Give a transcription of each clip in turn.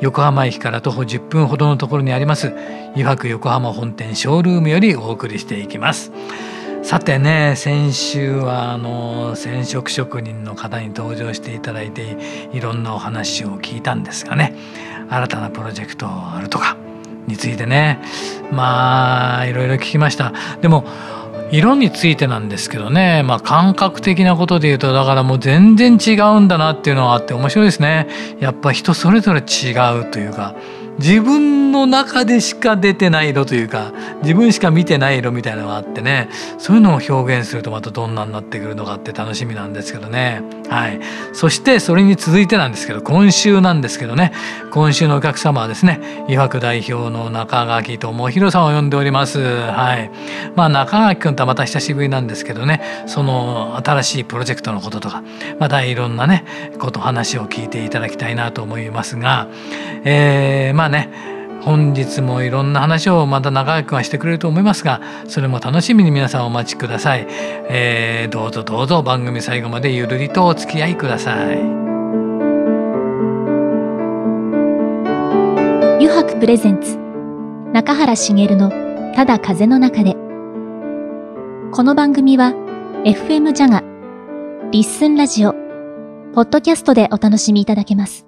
横浜駅から徒歩10分ほどのところにあります湯泊横浜本店ショールームよりお送りしていきます。さてね先週はあの染色職人の方に登場していただいていろんなお話を聞いたんですがね新たなプロジェクトあるとかについてねまあいろいろ聞きました。でも色についてなんですけどね、まあ、感覚的なことで言うとだからもう全然違うんだなっていうのはあって面白いですね。やっぱ人それぞれ違うというか自分の中でしか出てない色というか自分しか見てない色みたいなのがあってね。そういうのを表現するとまたどんなになってくるのかって楽しみなんですけどね。はい。そしてそれに続いてなんですけど今週なんですけどね。今週のお客様はですね湯泊代表の中垣智弘さんを呼んでおります。はい。まあ中垣君とはまた久しぶりなんですけどね。その新しいプロジェクトのこととかまたいろんなねこと話を聞いていただきたいなと思いますがえー、まあね本日もいろんな話をまた長くはしてくれると思いますがそれも楽しみに皆さんお待ちください、えー、どうぞどうぞ番組最後までゆるりとお付き合いください。油白プレゼンツ。中原茂のただ風の中で。この番組は FM ジャガリッスンラジオポッドキャストでお楽しみいただけます。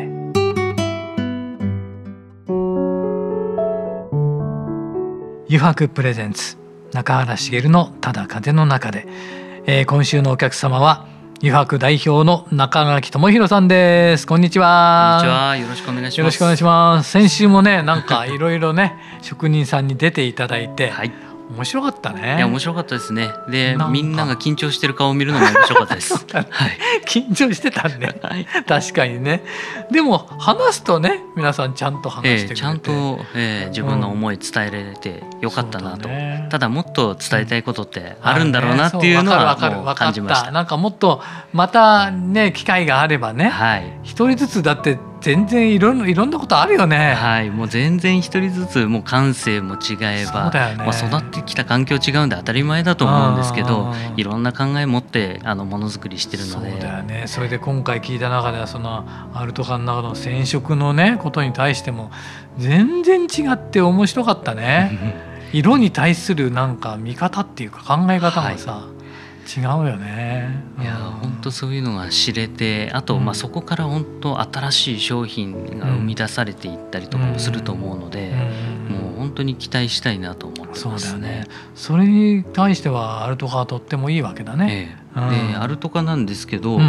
湯泊プレゼンツ中原茂のただ風の中で、えー、今週のお客様は湯泊代表の中垣智弘さんです。こんにちは。こんにちは。よろしくお願いします。よろしくお願いします。先週もねなんかいろいろね職人さんに出ていただいて、はい面白かったね。いや面白かったですね。でみんなが緊張してる顔を見るのも面白かったです。ね、はい。緊張してたんね。はい、確かにね。でも話すとね皆さんちゃんと話してくれて、えー、ちゃんと、えー、自分の思い伝えられてよかったなと、うんね、ただもっと伝えたいことってあるんだろうなっていうのはもう感じました。なんかもっとまたね機会があればね。はい。一人ずつだって全然いろんないろんなことあるよね。はい、もう全然一人ずつもう感性も違えば、ね、まあ育ってきた環境違うんで当たり前だと思うんですけど、いろんな考え持ってあのものづくりしてるので。そうだよね。それで今回聞いた中ではそのアルトカの中の染色のねことに対しても全然違って面白かったね。色に対するなんか見方っていうか考え方がさ。はい違うよね、いや本当そういうのが知れてあと、まあそこから本当新しい商品が生み出されていったりとかもすると思うので、もう本当に期待したいなと思ってます、ね、そうだよね。それに対してはアルトカはとってもいいわけだね、ええ、でアルトカなんですけど、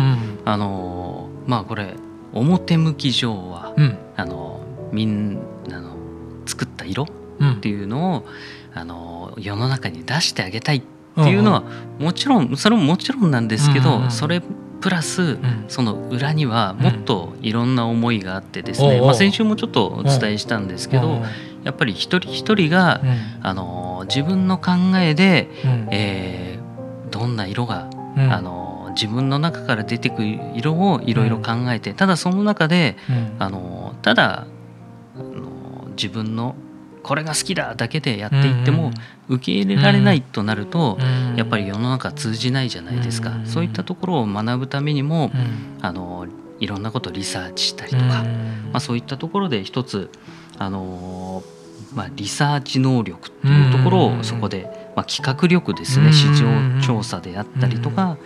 あのまあこれ表向き上は、あのみんなの作った色っていうのを、あの世の中に出してあげたいっていうのはもちろんそれももちろんなんですけどそれプラスその裏にはもっといろんな思いがあってですね。まあ先週もちょっとお伝えしたんですけどやっぱり一人一人があの自分の考えでえどんな色があの自分の中から出てくる色をいろいろ考えてただその中であのただ自分のこれが好きだだけでやっていっても受け入れられないとなるとやっぱり世の中通じないじゃないですか。そういったところを学ぶためにもあのいろんなことをリサーチしたりとかまあそういったところで一つあのまあリサーチ能力っていうところをそこでまあ企画力ですね。市場調査であったりとか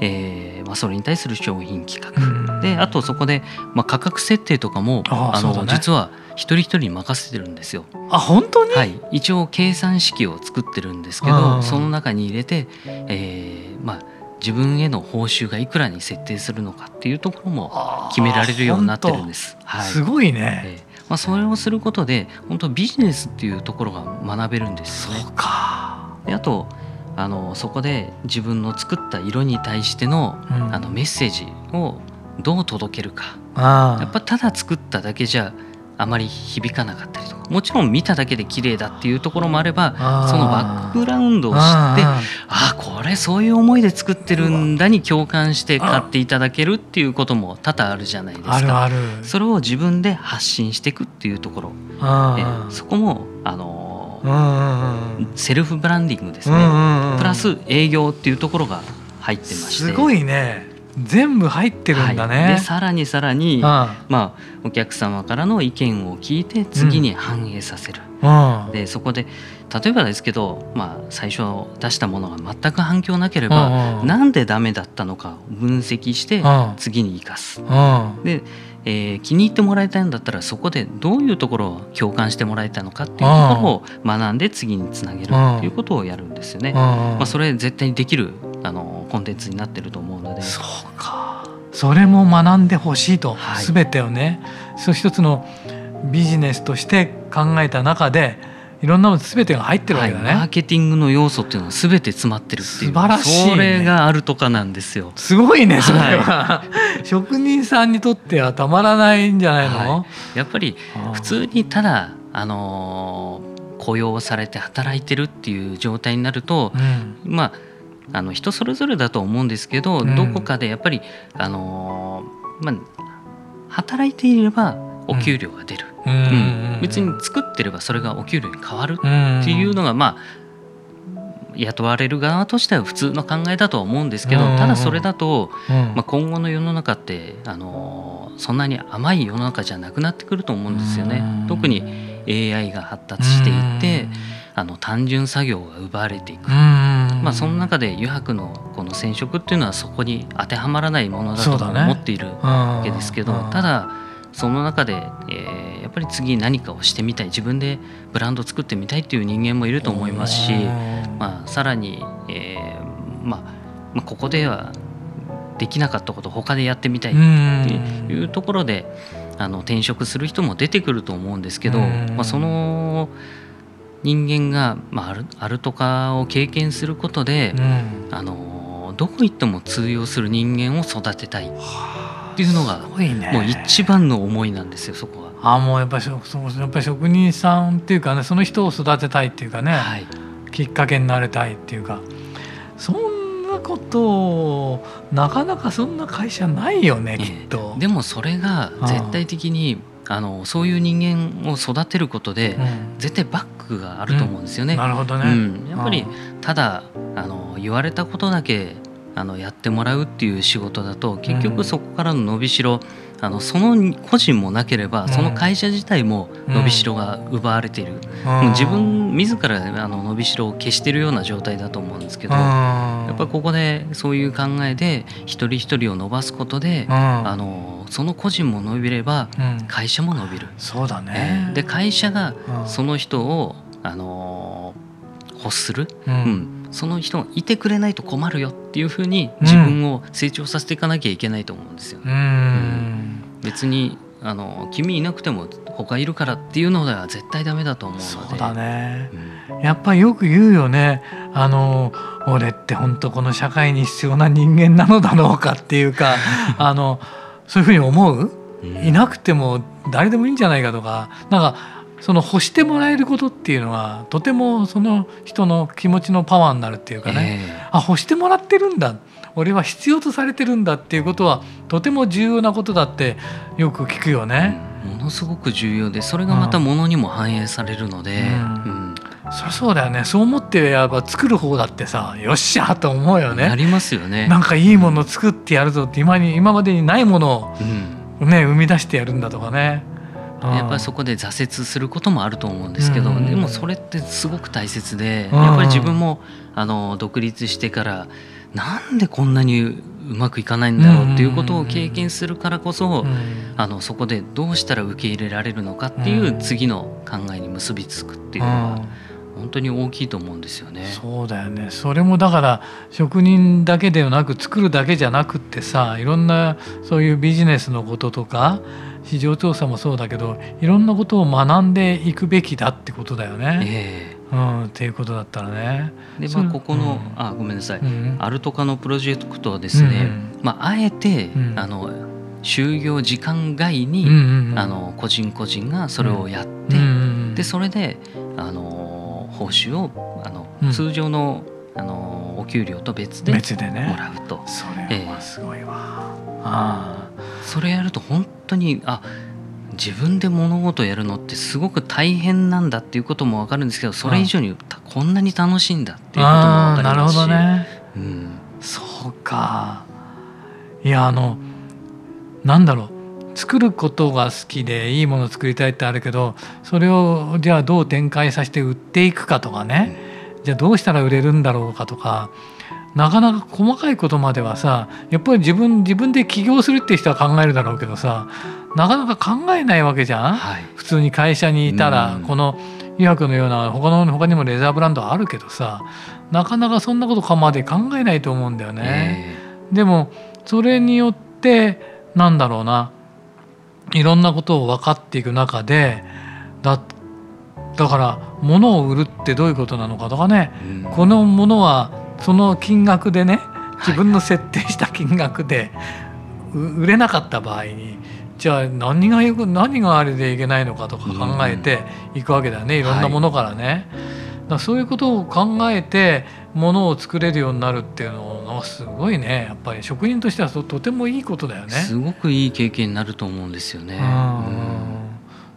えまあそれに対する商品企画。であとそこで、まあ、価格設定とかもあの、ね、実は一人一人に任せてるんですよ。あ本当に、はい、一応計算式を作ってるんですけどその中に入れて、えー、まあ自分への報酬がいくらに設定するのかっていうところも決められるようになってるんです。はい、すごいね、えー、まあ、それをすることで本当ビジネスっていうところが学べるんですよね。であとあのそこで自分の作った色に対してのうん、あのメッセージをどう届けるか。やっぱただ作っただけじゃあまり響かなかったりとか。もちろん見ただけで綺麗だっていうところもあればそのバックグラウンドを知ってああこれそういう思いで作ってるんだに共感して買っていただけるっていうことも多々あるじゃないですか。それを自分で発信していくっていうところ。えそこもあのセルフブランディングですね、プラス営業っていうところが入ってまして。すごいね全部入ってるんだね、はい、でさらにさらにまあ、お客様からの意見を聞いて次に反映させる、うん、でそこで例えばですけど、まあ、最初出したものが全く反響なければ、うん、なんでダメだったのかを分析して次に生かす。でえー、気に入ってもらいたいんだったらそこでどういうところを共感してもらいたいのかっていうところを学んで次につなげるっていうことをやるんですよね。まあ、それ絶対にできるあのコンテンツになってると思うので。そうか。それも学んでほしいと、はい、全てをね。そう一つのビジネスとして考えた中でいろんなも全てが入ってるわけだね、はい、マーケティングの要素っていうのは全て詰まってるっていう。素晴らしい、ね、それがあるとかなんですよ。すごいねそれは、はい、職人さんにとってはたまらないんじゃないの、はい、やっぱり普通にただあのー、雇用されて働いてるっていう状態になると、うん、まああの人それぞれだと思うんですけど、うん、どこかでやっぱりあのー、まあ働いていればお給料が出る、うん、別に作ってればそれがお給料に変わるっていうのがまあ雇われる側としては普通の考えだとは思うんですけどただそれだと、まあ、今後の世の中ってあのそんなに甘い世の中じゃなくなってくると思うんですよね。特に AI が発達していってあの単純作業が奪われていく、まあ、その中で油白のこの染色っていうのはそこに当てはまらないものだと思っているわけですけど、ただその中で、えー、やっぱり次何かをしてみたい自分でブランド作ってみたいっていう人間もいると思いますし、まあ、さらに、えーまあ、まあここではできなかったことを他でやってみたいっていうところであの転職する人も出てくると思うんですけど、まあ、その人間が、まあ、あるあるとかを経験することで、あのどこ行っても通用する人間を育てたい。っていうのがもう一番の思いなんですよそこは。あもうやっぱりやっぱり職人さんっていうかねその人を育てたいっていうかね、はい、きっかけになりたいっていうかそんなことなかなかそんな会社ないよね、きっと。でもそれが絶対的にあのそういう人間を育てることで、うん、絶対バックがあると思うんですよね。うん、なるほどね、うん、やっぱりただあの言われたことだけあのやってもらうっていう仕事だと結局そこからの伸びしろ、あのその個人もなければその会社自体も伸びしろが奪われている、うん、自分自らあの伸びしろを消してるような状態だと思うんですけど、やっぱここでそういう考えで一人一人を伸ばすことで、あのその個人も伸びれば会社も伸びる。そうだね、で会社がその人をあの欲する、うん。その人がいてくれないと困るよっていうふうに自分を成長させていかなきゃいけないと思うんですよ、ね、うん、別にあの君いなくても他いるからっていうのでは絶対ダメだと思うので。そうだね、うん、やっぱりよく言うよね。あの俺って本当この社会に必要な人間なのだろうかっていうか あのそういうふうに思う、うん、いなくても誰でもいいんじゃないかとかなんかその欲してもらえることっていうのはとてもその人の気持ちのパワーになるっていうかね、えー、あ欲してもらってるんだ。俺は必要とされてるんだっていうことはとても重要なことだってよく聞くよね。うん、ものすごく重要でそれがまたものにも反映されるので。うん、そりゃそうだよね。そう思ってやっぱ作る方だってさよっしゃと思うよね。なりますよね。なんかいいもの作ってやるぞって今に今までにないものをね、生み出してやるんだとかね。やっぱりそこで挫折することもあると思うんですけど、うん、でもそれってすごく大切で、やっぱり自分もあの独立してからなんでこんなにうまくいかないんだろうっていうことを経験するからこそ、あのそこでどうしたら受け入れられるのかっていう次の考えに結びつくっていうのは本当に大きいと思うんですよね。そうだよね。それもだから職人だけではなく作るだけじゃなくってさいろんなそういうビジネスのこととか市場調査もそうだけどいろんなことを学んでいくべきだってことだよね。えーうん、っていうことだったらね。でまあここの、うん、あごめんなさい、うん、アルト化のプロジェクトはですね、うん、まああえて、あの就業時間外に、あの個人個人がそれをやって、でそれであの報酬をあの、通常のあのお給料と別でもらうと。ね、それはすごいわ。えー、あ。それやると本当にあ自分で物事をやるのってすごく大変なんだっていうことも分かるんですけどそれ以上にこんなに楽しいんだっていうことも分かりますしなるほどね、うん、そうか。いやあのなんだろう作ることが好きでいいものを作りたいってあるけどそれをじゃあどう展開させて売っていくかとかね、じゃあどうしたら売れるんだろうかとか。なかなか細かいことまではさやっぱり自分自分で起業するって人は考えるだろうけどさなかなか考えないわけじゃん、はい、普通に会社にいたら、この医学のような他の他にもレザーブランドあるけどさなかなかそんなことかまで考えないと思うんだよね。えー、でもそれによってなんだろうないろんなことを分かっていく中でだだから物を売るってどういうことなのかとかね、うん、このものはその金額でね自分の設定した金額で売れなかった場合にじゃあ何が何があれでいけないのかとか考えていくわけだよね、いろんなものからね。だそういうことを考えてものを作れるようになるっていうのはすごいねやっぱり職人としてはとてもいいことだよね。すごくいい経験になると思うんですよね。うん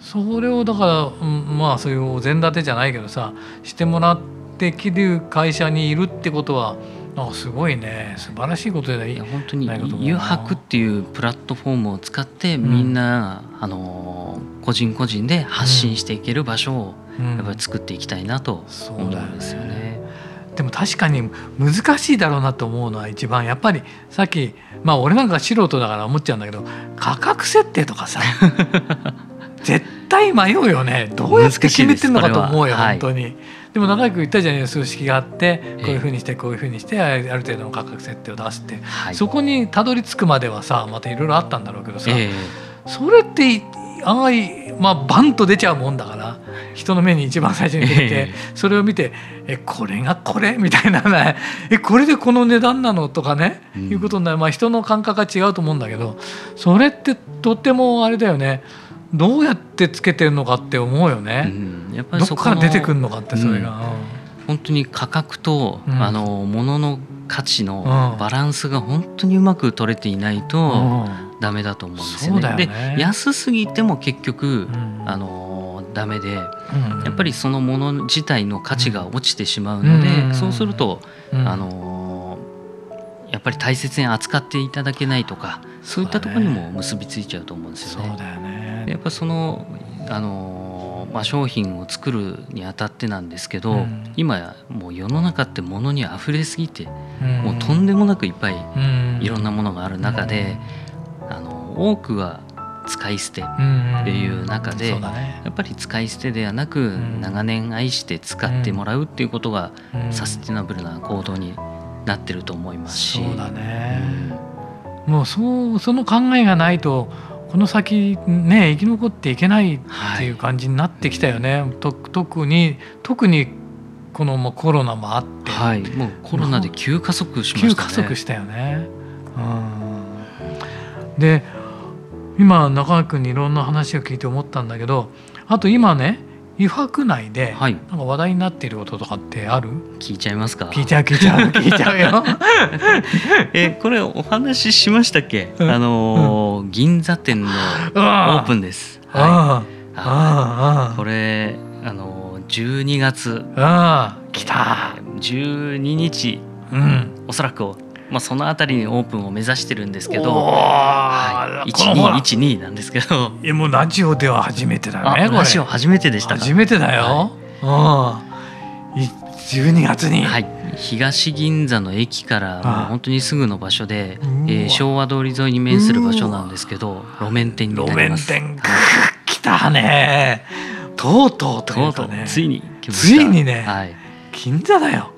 それをだから、うん、まあそういうお膳立てじゃないけどさしてもらってきる会社にいるってことはあすごいね。素晴らしいことでいや本当に誘白っていうプラットフォームを使ってみんな、うん、あの個人個人で発信していける場所をやっぱり作っていきたいなと思うんですよね。うんねでも確かに難しいだろうなと思うのは一番やっぱりさっきまあ俺なんか素人だから思っちゃうんだけど価格設定とかさ 絶対迷うよね。どうやって決めてんのかと思うよ本当に。でも長く言ったじゃない数式があってこういうふうにしてこういうふうにしてある程度の価格設定を出して、そこにたどり着くまではさまたいろいろあったんだろうけどさ、それって案外まあバンと出ちゃうもんだから人の目に一番最初に出て、それを見て「えこれがこれ?」みたいなね「えこれでこの値段なの?」とかね、いうことになる。まあ人の感覚が違うと思うんだけどそれってとってもあれだよね。どうやってつけてるのかって思うよね、うん、やっぱりそこから出てくるのかってそれが、うん、本当に価格と、うん、あの物の価値のバランスが本当にうまく取れていないとダメだと思うんですよね。よね。で安すぎても結局、あのダメで、やっぱりそのもの自体の価値が落ちてしまうので、そうすると、あのやっぱり大切に扱っていただけないとかそういったところにも結びついちゃうと思うんですよね。ね。やっぱそのあの、まあ、商品を作るにあたってなんですけど、うん、今もう世の中ってものにあふれすぎて、うん、もうとんでもなくいっぱいいろんなものがある中で、うん、あの多くは使い捨てっていう中で、やっぱり使い捨てではなく、長年愛して使ってもらうっていうことが、サステナブルな行動になってると思いますし。そうだね、もうそうその考えがないとこの先ね生き残っていけないっていう感じになってきたよね、はい、と特に特にこのコロナもあって、はい、もうコロナで急加速しましたね。急加速したよね、うん、で今中川君にいろんな話を聞いて思ったんだけどあと今ね湯泊内でなんか話題になっていることとかってある、聞いちゃいますか？聞いちゃう聞いちゃう 聞いちゃうよ。えこれお話ししましたっけ、うん、あのーうん、銀座店のオープンです、はい、あこれあのー、12月。あ来た、えー、12日、うん、おそらくまあ、その辺りにオープンを目指してるんですけど、はい、1212なんですけど。いやもうラジオでは初めてだねラジオ初めてでした初めてだよ、はい、うん。12月に、はい、東銀座の駅からもう本当にすぐの場所で、えー、昭和通り沿いに面する場所なんですけど路面店になります。路面店、はい、来たね。とうとうというか、ね、ついについにね、はい、銀座だよ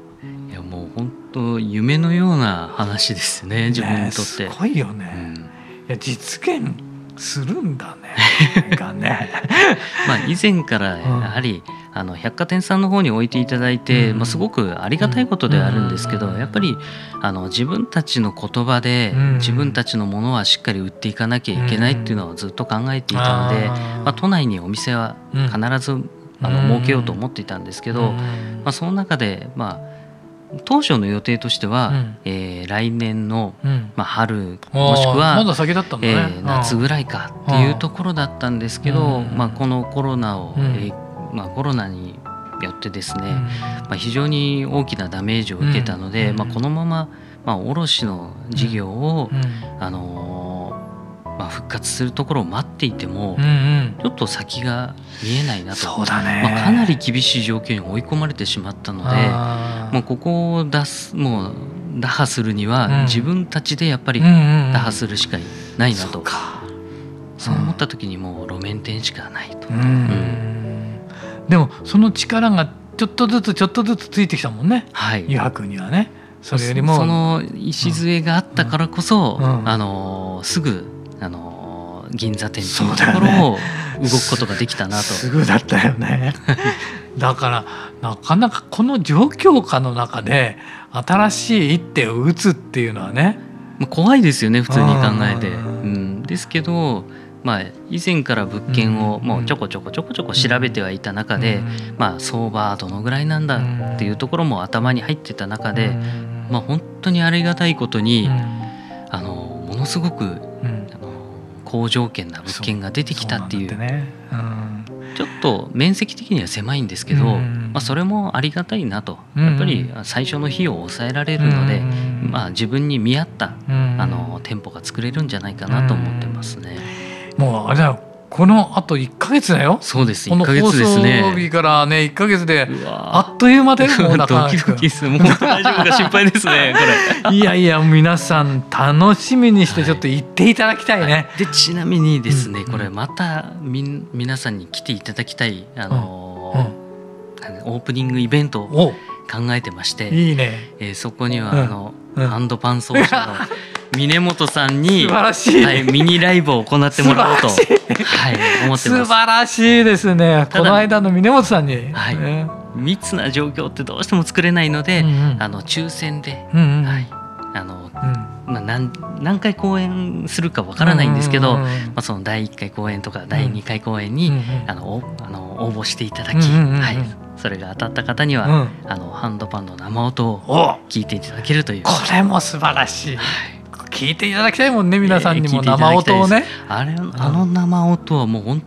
当夢のような話ですね自分にとって、ね、すごいよね、うん、いや実現するんだね がね。まあ以前からやはり、うん。あの百貨店さんの方に置いていただいて、まあ、すごくありがたいことではあるんですけど、やっぱりあの自分たちの言葉で自分たちのものはしっかり売っていかなきゃいけないっていうのはずっと考えていたので、まあ、都内にお店は必ずあの設けようと思っていたんですけど、まあ、その中でまあ当初の予定としては、うん、えー、来年の、うん、まあ、春もしくは、まだ先だったんだね、えー、夏ぐらいかっていうところだったんですけど、まあ、このコロナを、えーまあ、コロナによってですね、まあ、非常に大きなダメージを受けたので、まあ、このまま、まあ、卸の事業を、あのまあ、復活するところを待っていても、ちょっと先が見えないなと。そうだね、まあ、かなり厳しい状況に追い込まれてしまったのでもうここを出すもう打破するには自分たちでやっぱり打破するしかないなと、そう思った時にもう路面店しかないと。うん。でもその力がちょっとずつちょっとずつついてきたもんね、はい、油白にはね。それよりも。その礎があったからこそ、うん。うん、あのすぐ銀座店というところを動くことができたなと。すぐだったよね。だからなかなかこの状況下の中で新しい一手を打つっていうのはね。怖いですよね普通に考えて。うん、ですけどまあ、以前から物件をもうちょこちょこちょこちょこ調べてはいた中で、まあ、相場どのぐらいなんだっていうところも頭に入ってた中で、まあ、本当にありがたいことに、あのものすごく、好条件な物件が出てきたっていう。ちょっと面積的には狭いんですけど、まあ、それもありがたいなと。やっぱり最初の費用を抑えられるので、まあ、自分に見合ったあの店舗が作れるんじゃないかなと思ってますね。もうあれだ。よこのあと1か月だよ。そうです。1か月ですね。放送日からね1か月であっという間でもう ドキドキす。もう大丈夫か心配ですねこれ。いやいや皆さん楽しみにしてちょっと行っていただきたいね、はい、でちなみにですね、うん、これまたみ皆さんに来ていただきたいあのーうん。うん、オープニングイベントを考えてまして。いいね、えー、そこにはあの、ハンドパン奏者の峰本さんに素晴らしい、はい、ミニライブを行ってもらおうと、はい、思って素晴らしいですね。この間の峰本さんに、はい、ね、密な状況ってどうしても作れないので、うんうん、あの抽選で、うんうん、はい、あの、うん、まあ、何何回公演するかわからないんですけど、うんうんうん、まあ、その第1回公演とか第2回公演に、うんうん、あのあの応募していただき、うんうんうん、はい。それが当たった方には、うん、あのハンドパンの生音を聞いていただけるという。これも素晴らしい、はい聞いていただきたいもんね皆さんにも。生音をね、えー、あれあの生音はもう本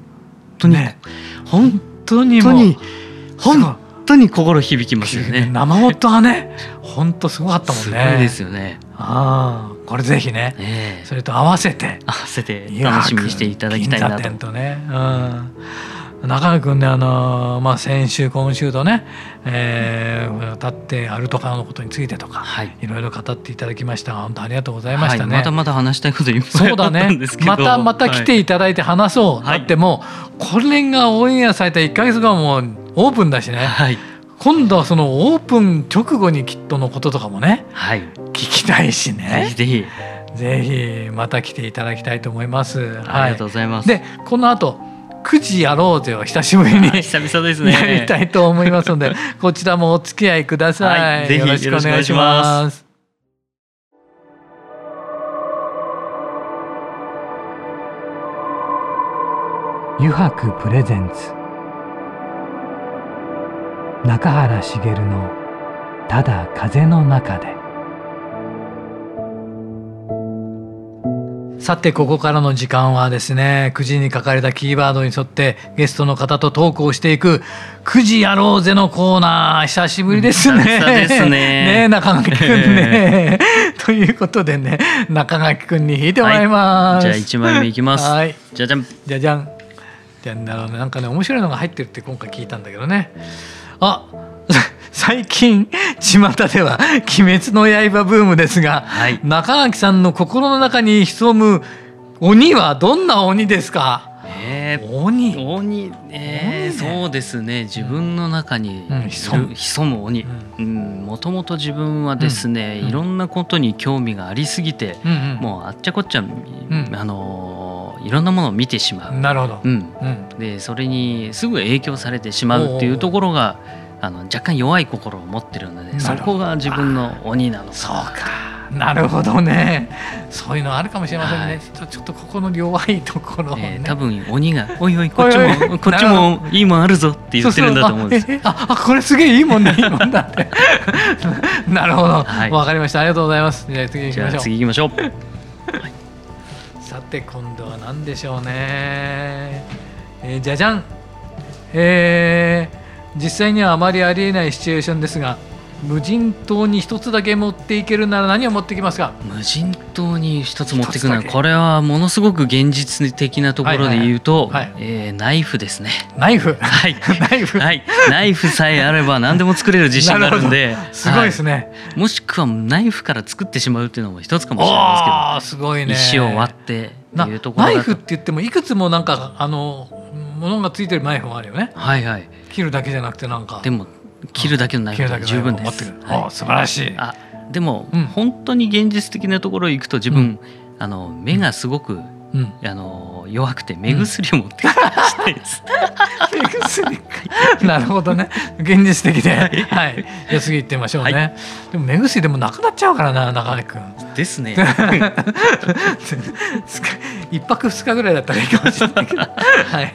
当に、ね、本当に本当に本当に心響きますよね。生音はね本当すごかったもんね。すごいですよね。ああこれぜひね、えー、それと合わせて合わせて楽しみにしていただきたいなと。とね、うん中野君ねあの、まあ、先週今週とね、えー、歌ってアルトカのことについてとか、はい、いろいろ語っていただきました本当ありがとうございましたね、はい、まだまだ話したいこといっぱいあったんですけど、ね、またまた来ていただいて話そう、はい、だってもうこれがオンエアされた1か月後もオープンだしね、はい、今度はそのオープン直後にきっとのこととかもね、はい、聞きたいしね。ぜひぜひ。また来ていただきたいと思います。ありがとうございます。でこの後9時やろうぜを久しぶりに久々ですね。やりたいと思いますので こちらもお付き合いください、はい、ぜひよろしくお願いします。油白プレゼンツ。中原茂のただ風の中でさてここからの時間はですね9時に書かれたキーワードに沿ってゲストの方とトークをしていく「9時やろうぜ」のコーナー久しぶりですね。ですね ね中垣くんね。ということでね中垣くんに弾いてもらいます。はい、じゃあ1枚目いきます。はい、じゃじゃん。じゃじゃん。じゃんだろうねなんかね面白いのが入ってるって今回聞いたんだけどね。あ最近巷では「鬼滅の刃」ブームですが、はい、中垣さんの心の中に潜む鬼はどんな鬼ですか？えー、鬼。鬼えー、そうですね。自分の中に潜む。鬼。もともと自分はですね、うん、いろんなことに興味がありすぎて、うんうん、もうあっちゃこっちゃ、うん、あのいろんなものを見てしまう。なるほど、うん、でそれにすぐ影響されてしまうっていうところがあの若干弱い心を持ってるのでそこが自分の鬼なのかそうか。なるほどね。そういうのあるかもしれませんね、はい、ちょっとここの弱いところ、ね、えー、多分鬼が「おいおいこっちも こっちもいいもんあるぞ」って言ってるんだと思うんですああこれすげえいいもんねいいもんだって。なるほど。わ、はい、かりました。ありがとうございます。じゃあ次行きましょう。次行きましょう、はい、さて今度は何でしょうね。えー、じゃじゃん。えー、実際にはあまりありえないシチュエーションですが無人島に一つだけ持っていけるなら何を持ってきますか？無人島に一つ持っていくならこれはものすごく現実的なところで言うと、えナイフですね。ナイフ？はい。ナイフ、はい、ナイフさえあれば何でも作れる自信があるんで すごいですね、はい、もしくはナイフから作ってしまうっていうのも一つかもしれないですけどすごいね。石を割っていうところナイフって言ってもいくつもなんかあのものがついてるナイフもあるよね。はいはい。切るだけじゃなくてなんか。でも切るだけのナイフで十分です。はい、素晴らしい。あでも、うん、本当に現実的なところ行くと自分、うん、あの目がすごく、うん、あの弱くて目薬を持ってきたいです。目薬なるほどね。現実的で、はい、じゃ次行ってみましょうね、はい、でも目薬でもなくなっちゃうからな中根君ですね 一泊二日ぐらいだったらいいかもしれないけど。はい。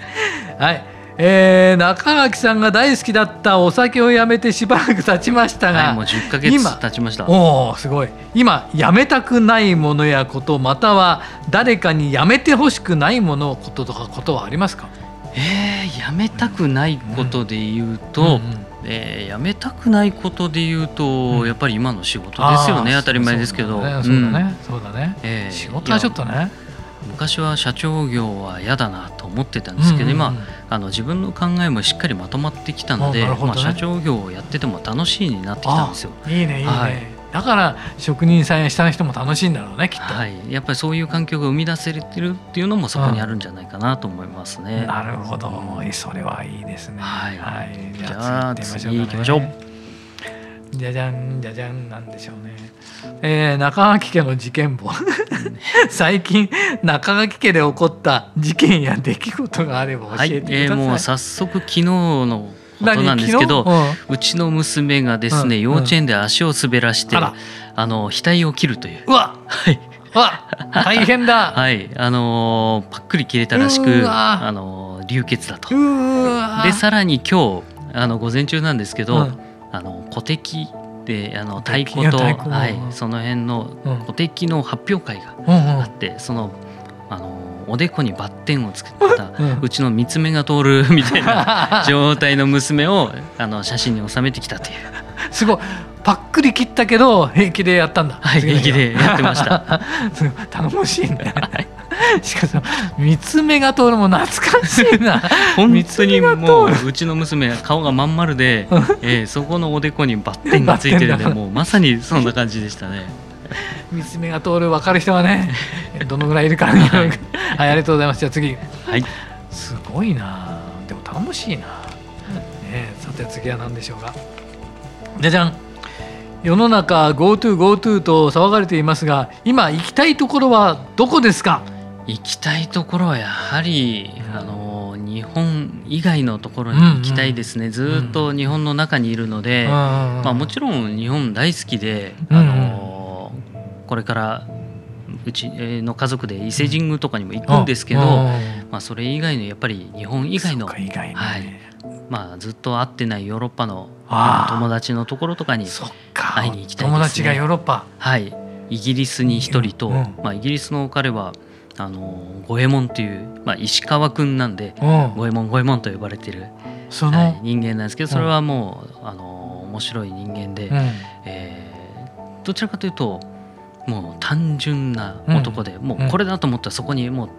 はい。えー、中垣さんが大好きだったお酒をやめてしばらく経ちましたが、はい、もう10ヶ月経ちました。おおすごい。今やめたくないものやことまたは誰かにやめてほしくないものこととかことはありますか？えー、やめたくないことで言うと、うんうんうん。えー、やめたくないことで言うと、うん、やっぱり今の仕事ですよね当たり前ですけど。そうだね。そうだね。そうだね、えー、仕事はちょっとね昔は社長業は嫌だなと思ってたんですけど、今あの自分の考えもしっかりまとまってきたので、ね、まあ、社長業をやってても楽しいになってきたんですよ。いいねいいね、はい、だから職人さんや下の人も楽しいんだろうねきっと、はい、やっぱりそういう環境が生み出せれてるっていうのもそこにあるんじゃないかなと思いますね。うん、なるほど。それはいいですね。はい、はい、じゃあ次行きましょう。じゃじゃんじゃじゃんなんでしょうね。えー、中垣家の事件簿。最近中垣家で起こった事件や出来事があれば教えてください、はいえー、もう早速昨日のことなんですけど、うん、うちの娘がですね、うん、幼稚園で足を滑らして、うん、あの額を切るという。うわはい。わ大変だ。はいあのー、パックリ切れたらしくあのー、流血だと。でさらに今日あの午前中なんですけど、あの古敵であの太鼓とはい、その辺の古敵の発表会があって、そのあのおでこにバッテンをつけた、うちの三つ目が通る みたいな 状態の娘をあの写真に収めてきたという。すごいパックリ切ったけど平気でやったんだ。はい、平気でやってました。頼もしいね。しかも三つ目が通るも懐かしいな。本当にもううちの娘顔がまん丸で、えー、そこのおでこにバッテンがついてるんで もうまさにそんな感じでしたね。三つ目が通る分かる人はねどのぐらいいるか、ね、はい、はい、ありがとうございます。じゃあ次。はい。すごいな。でも楽しいな、ね、さて次は何でしょうか。じゃじゃん。世の中 GoToGoTo と騒がれていますが今行きたいところはどこですか？行きたいところはやはり、あの日本以外のところに行きたいですね、うんうん、ずっと日本の中にいるので、うん、まあ、もちろん日本大好きで、あのこれからうちの家族で伊勢神宮とかにも行くんですけど、まあ、それ以外のやっぱり日本以外の、ね、はい。まあ、ずっと会ってないヨーロッパの友達のところとかに会いに行きたいです、ね、友達がヨーロッパ。はい。イギリスに一人と、まあ、イギリスの彼はあの五右衛門という、まあ、石川君なんで五右衛門五右衛門と呼ばれてるはい、人間なんですけどそれはもう、あの面白い人間で、うん、えー、どちらかというともう単純な男で、うん、もうこれだと思ったらそこにもう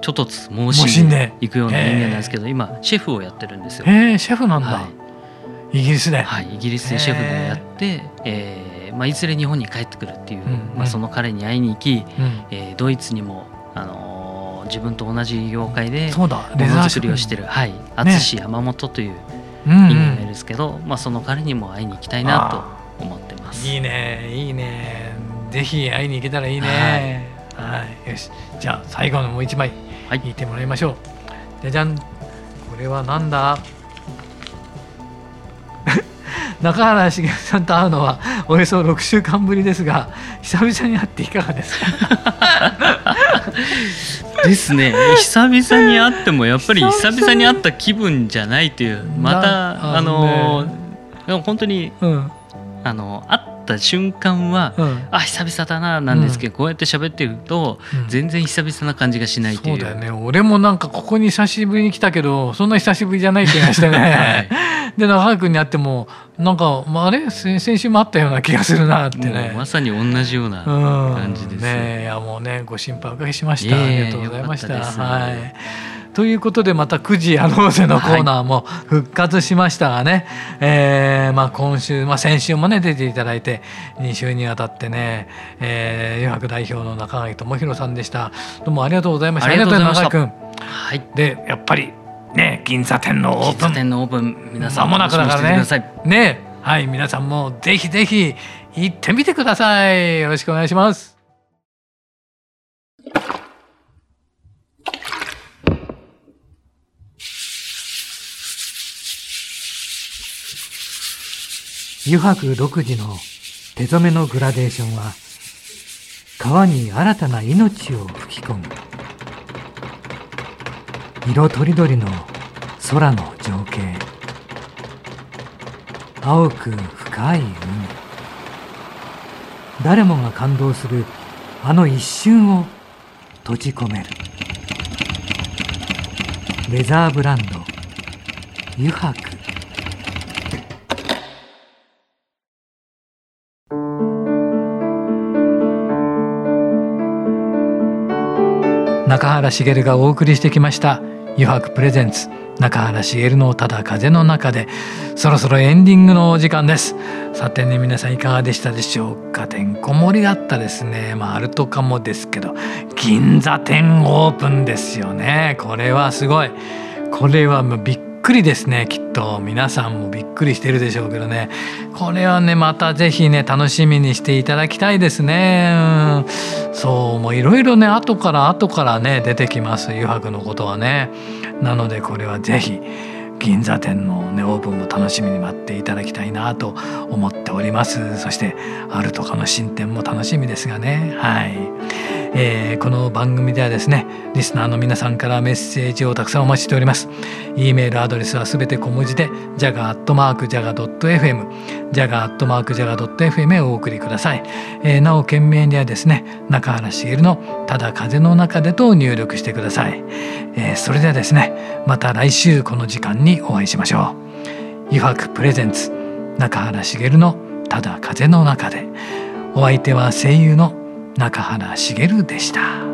ちょっとずつ申しんで。いくような人間なんですけど今シェフをやってるんですよ。へシェフなんだ、はい。イギリスで。はいイギリスでシェフでやって、えーまあ、いずれ日本に帰ってくるっていう、まあ、その彼に会いに行き、うん、えー、ドイツにもあのー、自分と同じ業界でものづくりをしてるはい淳、ね、山本という人間がいるんですけど、うんうん、まあ、その彼にも会いに行きたいなと思ってます。いいねいいね。ぜひ会いに行けたらいいね。はい、はい、よし。じゃあ最後のもう一枚はい、引いてもらいましょう。じゃじゃん。これはなんだ？中原茂さんと会うのはおよそ6週間ぶりですが久々に会っていかがですか？ですね。久々に会ってもやっぱり久々に。会った気分じゃないというまたあの、ね、本当に、うん、あの会った瞬間は、うん、あ久々だななんですけど、うん、こうやって喋ってると、全然久々な感じがしないという、そうだよね。俺もなんかここに久しぶりに来たけどそんな久しぶりじゃない気がしてね、はい、で中川君に会ってもなんか、まあ、あれ？先週もあったような気がするなってね。まさに同じような感じです、ねいやもうねご心配おかけしました、ありがとうございました。はい。ということでまた9時やろうぜのコーナーも復活しましたがね、はい、えー、まあ、今週、まあ、先週もね出ていただいて2週にわたってね、えー、余白代表の中垣智弘さんでした。どうもありがとうございました。ありがとうございました。君、はい、でやっぱりね銀座店のオープン。店のオープン皆さん間もなくだからね。ねはい皆さんもぜひぜひ行ってみてください。よろしくお願いします。油白独自の手染めのグラデーションは川に新たな命を吹き込む色とりどりの空の情景。青く深い海。誰もが感動するあの一瞬を閉じ込める。レザーブランド。油白。中原茂がお送りしてきました「余白プレゼンツ中原茂のただ風の中で」そろそろエンディングのお時間です。さてね皆さんいかがでしたでしょうか。てんこ盛りだったですね。まああるとかもですけど銀座店オープンですよね。これはすごい。これはもうびっくりですねきっと。皆さんもびっくりしてるでしょうけどね。これはねまた是非ね楽しみにしていただきたいですね、うん、そうもういろいろね後から後からね出てきます。油白のことはね。なのでこれは是非銀座店のねオープンも楽しみに待っていただきたいなと思っております。そしてあるとかの進展も楽しみですがね。はい。えー、この番組ではですねリスナーの皆さんからメッセージをたくさんお待ちしております。e メールアドレスはすべて小文字で jaga.jaga.fm jaga.jaga.fm へお送りください、えー、なお件名にはですね中原茂のただ風の中でと入力してください、えー、それではですねまた来週この時間にお会いしましょう。油白プレゼンツ中原茂のただ風の中で。お相手は声優の中原茂でした。